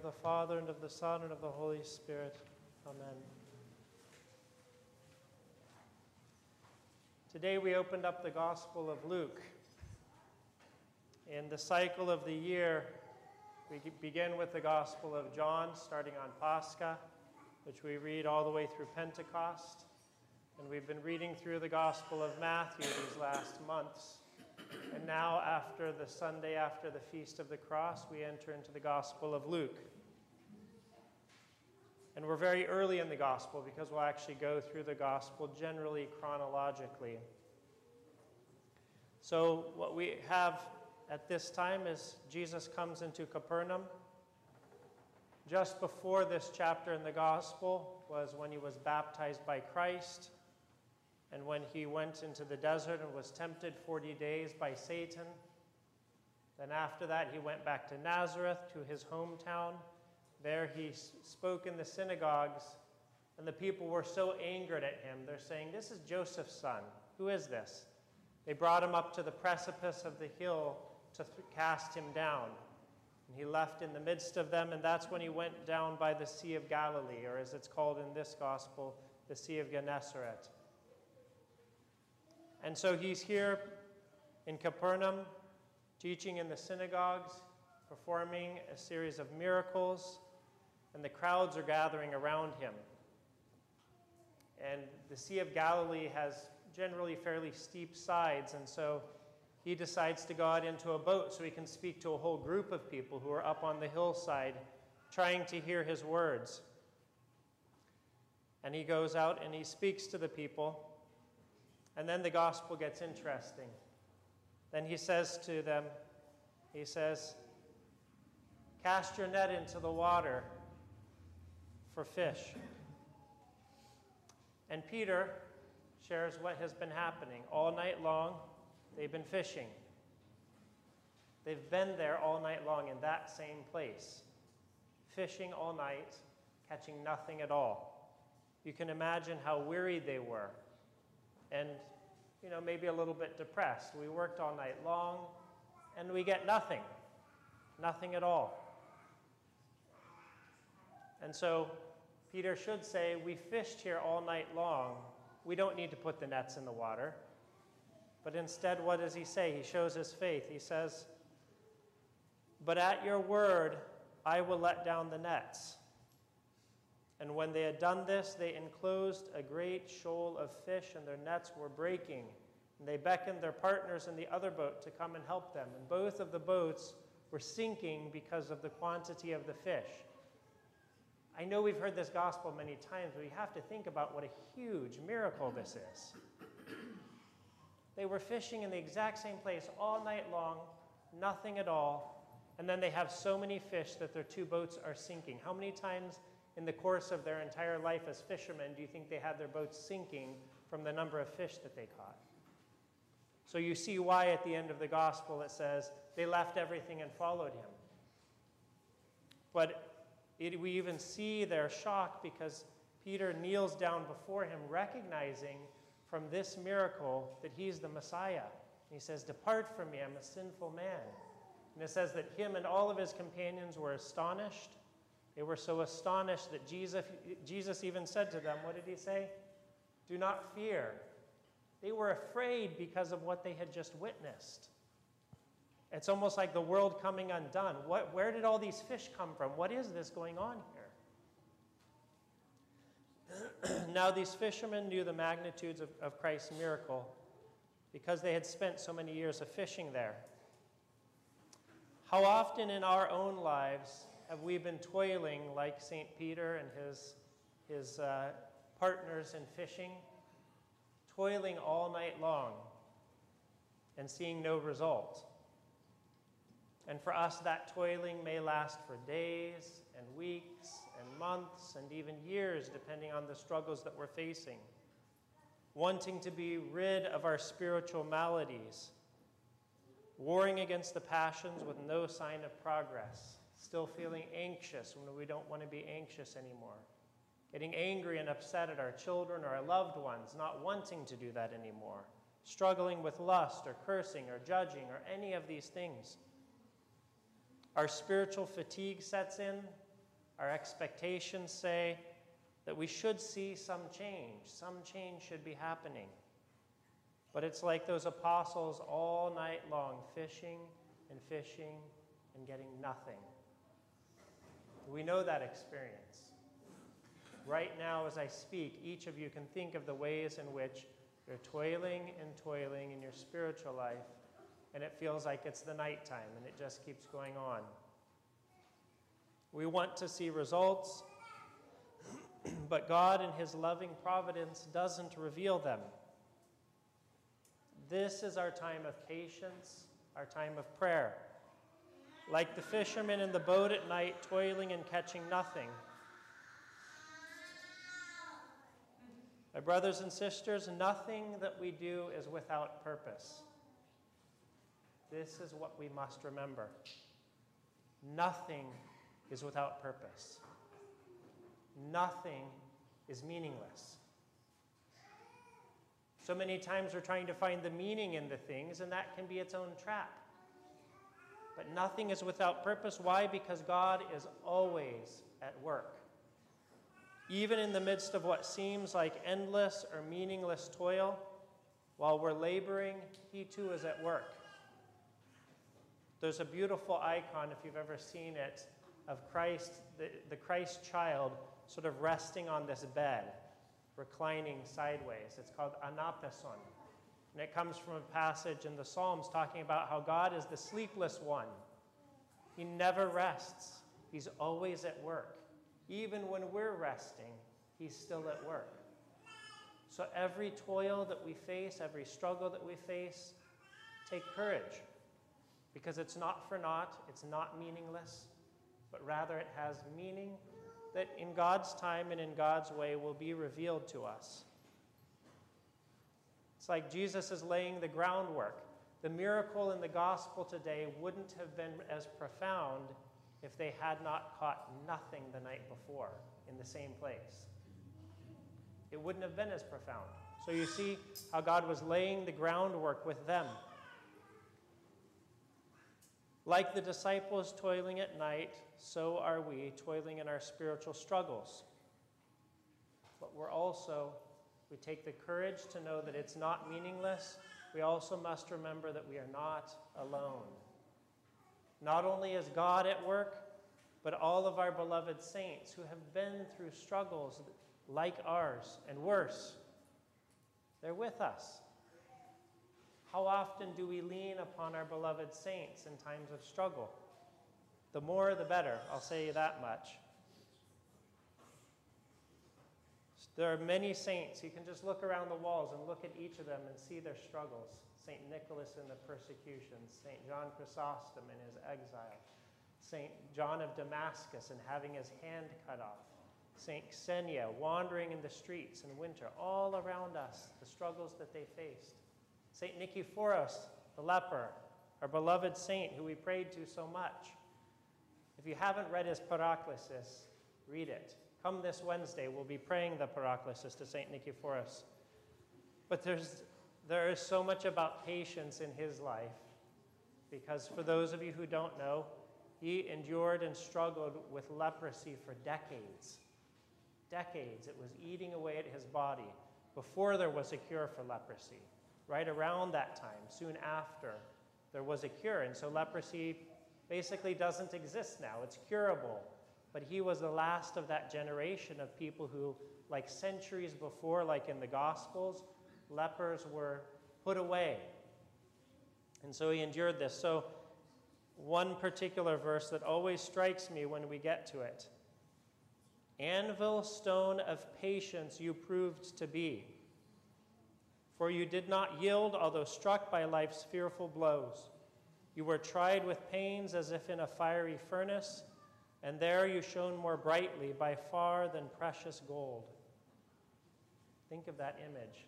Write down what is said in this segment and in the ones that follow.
of the Father, and of the Son, and of the Holy Spirit. Amen. Today we opened up the Gospel of Luke. In the cycle of the year, we begin with the Gospel of John, starting on Pascha, which we read all the way through Pentecost. And we've been reading through the Gospel of Matthew these last months. And now, after the Sunday after the Feast of the Cross, we enter into the Gospel of Luke. And we're very early in the Gospel because we'll actually go through the Gospel generally chronologically. So, what we have at this time is Jesus comes into Capernaum. Just before this chapter in the Gospel was when he was baptized by Christ and when he went into the desert and was tempted 40 days by Satan. Then, after that, he went back to Nazareth, to his hometown. There he spoke in the synagogues, and the people were so angered at him. They're saying, This is Joseph's son. Who is this? They brought him up to the precipice of the hill to th- cast him down. And he left in the midst of them, and that's when he went down by the Sea of Galilee, or as it's called in this gospel, the Sea of Gennesaret. And so he's here in Capernaum, teaching in the synagogues, performing a series of miracles, and the crowds are gathering around him. And the Sea of Galilee has generally fairly steep sides, and so he decides to go out into a boat so he can speak to a whole group of people who are up on the hillside trying to hear his words. And he goes out and he speaks to the people. And then the gospel gets interesting. Then he says to them, he says, Cast your net into the water for fish. And Peter shares what has been happening all night long. They've been fishing. They've been there all night long in that same place, fishing all night, catching nothing at all. You can imagine how weary they were and, you know, maybe a little bit depressed. We worked all night long and we get nothing, nothing at all. And so Peter should say, We fished here all night long. We don't need to put the nets in the water. But instead, what does he say? He shows his faith. He says, But at your word, I will let down the nets. And when they had done this, they enclosed a great shoal of fish, and their nets were breaking. And they beckoned their partners in the other boat to come and help them. And both of the boats were sinking because of the quantity of the fish. I know we've heard this gospel many times, but we have to think about what a huge miracle this is. They were fishing in the exact same place all night long, nothing at all, and then they have so many fish that their two boats are sinking. How many times in the course of their entire life as fishermen do you think they had their boats sinking from the number of fish that they caught? So you see why at the end of the gospel it says they left everything and followed him. But it, we even see their shock because Peter kneels down before him, recognizing from this miracle that he's the Messiah. he says, Depart from me, I'm a sinful man. And it says that him and all of his companions were astonished. They were so astonished that Jesus, Jesus even said to them, What did he say? Do not fear. They were afraid because of what they had just witnessed. It's almost like the world coming undone. What, where did all these fish come from? What is this going on here? now, these fishermen knew the magnitudes of, of Christ's miracle because they had spent so many years of fishing there. How often in our own lives have we been toiling like St. Peter and his, his uh, partners in fishing, toiling all night long and seeing no result? And for us, that toiling may last for days and weeks and months and even years, depending on the struggles that we're facing. Wanting to be rid of our spiritual maladies, warring against the passions with no sign of progress, still feeling anxious when we don't want to be anxious anymore, getting angry and upset at our children or our loved ones, not wanting to do that anymore, struggling with lust or cursing or judging or any of these things our spiritual fatigue sets in our expectations say that we should see some change. Some change should be happening. But it's like those apostles all night long fishing and fishing and getting nothing. We know that experience. Right now, as I speak, each of you can think of the ways in which you're toiling and toiling in your spiritual life, and it feels like it's the nighttime and it just keeps going on. We want to see results, but God, in His loving providence, doesn't reveal them. This is our time of patience, our time of prayer. Like the fishermen in the boat at night, toiling and catching nothing. My brothers and sisters, nothing that we do is without purpose. This is what we must remember. Nothing is without purpose. Nothing is meaningless. So many times we're trying to find the meaning in the things, and that can be its own trap. But nothing is without purpose. Why? Because God is always at work. Even in the midst of what seems like endless or meaningless toil, while we're laboring, He too is at work. There's a beautiful icon, if you've ever seen it, of Christ, the, the Christ child, sort of resting on this bed, reclining sideways. It's called Anapeson. And it comes from a passage in the Psalms talking about how God is the sleepless one. He never rests, He's always at work. Even when we're resting, He's still at work. So every toil that we face, every struggle that we face, take courage because it's not for naught, it's not meaningless, but rather it has meaning that in God's time and in God's way will be revealed to us. It's like Jesus is laying the groundwork. The miracle in the gospel today wouldn't have been as profound if they had not caught nothing the night before in the same place. It wouldn't have been as profound. So you see how God was laying the groundwork with them. Like the disciples toiling at night, so are we toiling in our spiritual struggles. But we're also, we take the courage to know that it's not meaningless. We also must remember that we are not alone. Not only is God at work, but all of our beloved saints who have been through struggles like ours and worse, they're with us. How often do we lean upon our beloved saints in times of struggle? The more, the better, I'll say that much. There are many saints. You can just look around the walls and look at each of them and see their struggles. St. Nicholas in the persecutions, St. John Chrysostom in his exile, St. John of Damascus and having his hand cut off, St. Xenia wandering in the streets in winter, all around us, the struggles that they faced. St. Nicephorus, the leper, our beloved saint who we prayed to so much. If you haven't read his Paraklesis, read it. Come this Wednesday, we'll be praying the Paraklesis to St. Nicephorus. But there's, there is so much about patience in his life, because for those of you who don't know, he endured and struggled with leprosy for decades. Decades. It was eating away at his body before there was a cure for leprosy right around that time, soon after, there was a cure. And so leprosy basically doesn't exist now, it's curable. But he was the last of that generation of people who, like centuries before, like in the Gospels, lepers were put away. And so he endured this. So, one particular verse that always strikes me when we get to it Anvil stone of patience you proved to be. For you did not yield, although struck by life's fearful blows. You were tried with pains as if in a fiery furnace, and there you shone more brightly by far than precious gold. Think of that image.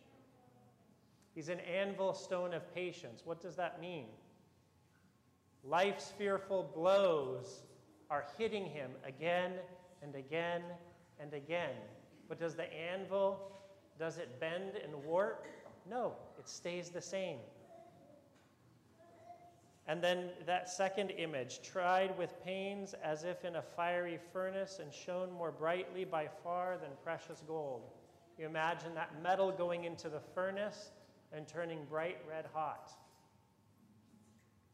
He's an anvil stone of patience. What does that mean? Life's fearful blows are hitting him again and again and again. But does the anvil, does it bend and warp? No, it stays the same. And then that second image, tried with pains as if in a fiery furnace and shone more brightly by far than precious gold. You imagine that metal going into the furnace and turning bright red hot.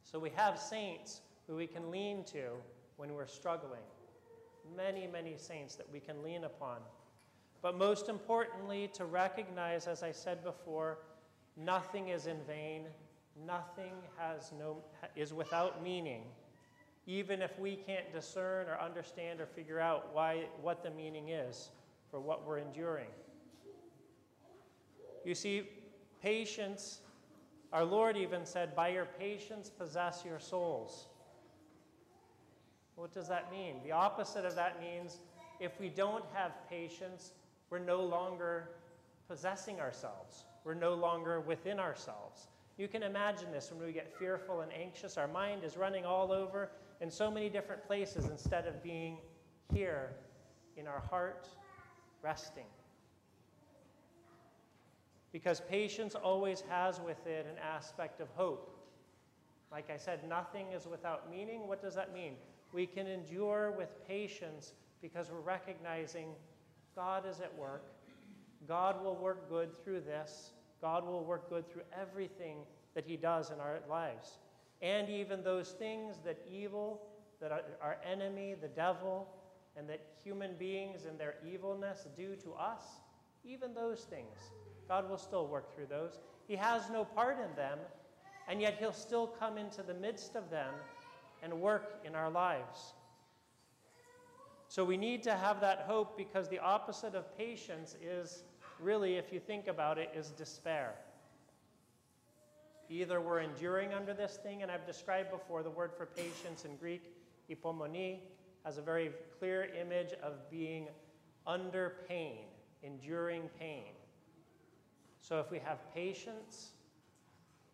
So we have saints who we can lean to when we're struggling. Many, many saints that we can lean upon. But most importantly, to recognize, as I said before, nothing is in vain, nothing has no, is without meaning, even if we can't discern or understand or figure out why, what the meaning is for what we're enduring. You see, patience, our Lord even said, By your patience possess your souls. What does that mean? The opposite of that means if we don't have patience, we're no longer possessing ourselves. We're no longer within ourselves. You can imagine this when we get fearful and anxious. Our mind is running all over in so many different places instead of being here in our heart, resting. Because patience always has with it an aspect of hope. Like I said, nothing is without meaning. What does that mean? We can endure with patience because we're recognizing God is at work. God will work good through this. God will work good through everything that He does in our lives. And even those things that evil, that our enemy, the devil, and that human beings and their evilness do to us, even those things, God will still work through those. He has no part in them, and yet He'll still come into the midst of them and work in our lives. So we need to have that hope because the opposite of patience is really, if you think about it, is despair. Either we're enduring under this thing, and I've described before the word for patience in Greek, hypomone, has a very clear image of being under pain, enduring pain. So if we have patience,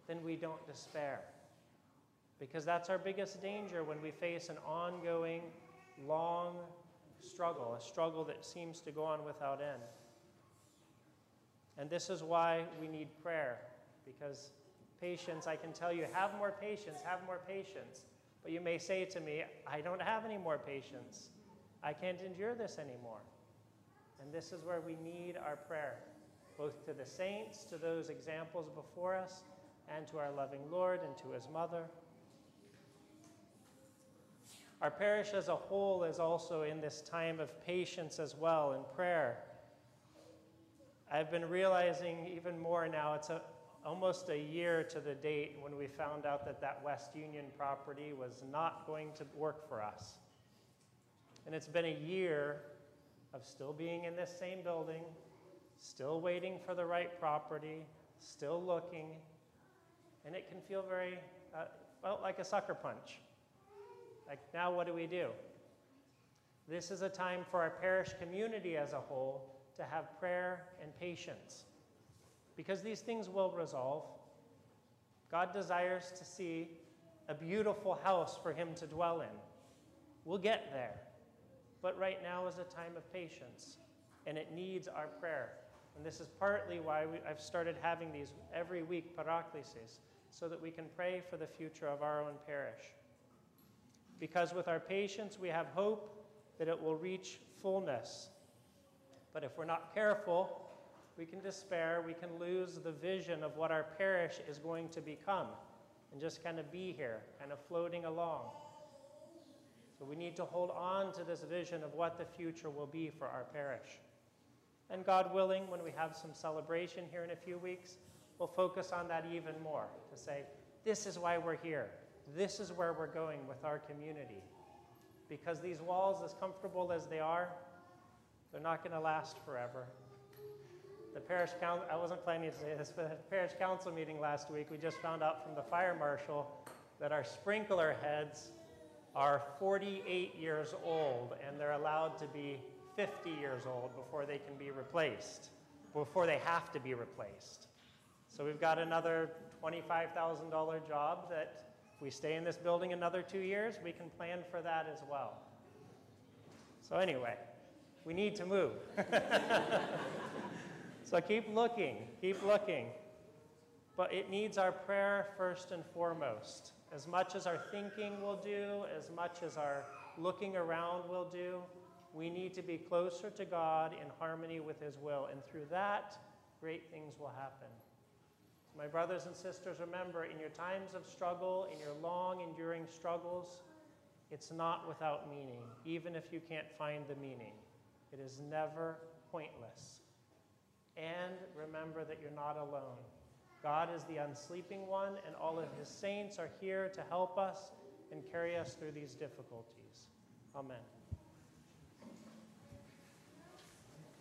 then we don't despair. Because that's our biggest danger when we face an ongoing, long struggle, a struggle that seems to go on without end. And this is why we need prayer, because patience, I can tell you, have more patience, have more patience. But you may say to me, I don't have any more patience. I can't endure this anymore. And this is where we need our prayer, both to the saints, to those examples before us, and to our loving Lord and to his mother. Our parish as a whole is also in this time of patience as well in prayer. I've been realizing even more now, it's a, almost a year to the date when we found out that that West Union property was not going to work for us. And it's been a year of still being in this same building, still waiting for the right property, still looking, and it can feel very, uh, well, like a sucker punch. Like, now what do we do? This is a time for our parish community as a whole to have prayer and patience because these things will resolve. God desires to see a beautiful house for him to dwell in. We'll get there. But right now is a time of patience, and it needs our prayer. And this is partly why we, I've started having these every week paraklesis, so that we can pray for the future of our own parish. Because with our patience, we have hope that it will reach fullness. But if we're not careful, we can despair, we can lose the vision of what our parish is going to become and just kind of be here, kind of floating along. So we need to hold on to this vision of what the future will be for our parish. And God willing, when we have some celebration here in a few weeks, we'll focus on that even more to say, this is why we're here. This is where we're going with our community. Because these walls, as comfortable as they are, they're not going to last forever. The parish council, I wasn't planning to say this, but at the parish council meeting last week, we just found out from the fire marshal that our sprinkler heads are 48 years old and they're allowed to be 50 years old before they can be replaced, before they have to be replaced. So we've got another $25,000 job that if we stay in this building another two years, we can plan for that as well. So, anyway, we need to move. so, keep looking, keep looking. But it needs our prayer first and foremost, As much as our thinking will do, as much as our looking around will do, we need to be closer to God in harmony with His will. And through that, great things will happen. My brothers and sisters, remember in your times of struggle, in your long, enduring struggles, it's not without meaning, even if you can't find the meaning. It is never pointless. And remember that you're not alone. God is the unsleeping one, and all of his saints are here to help us and carry us through these difficulties. Amen.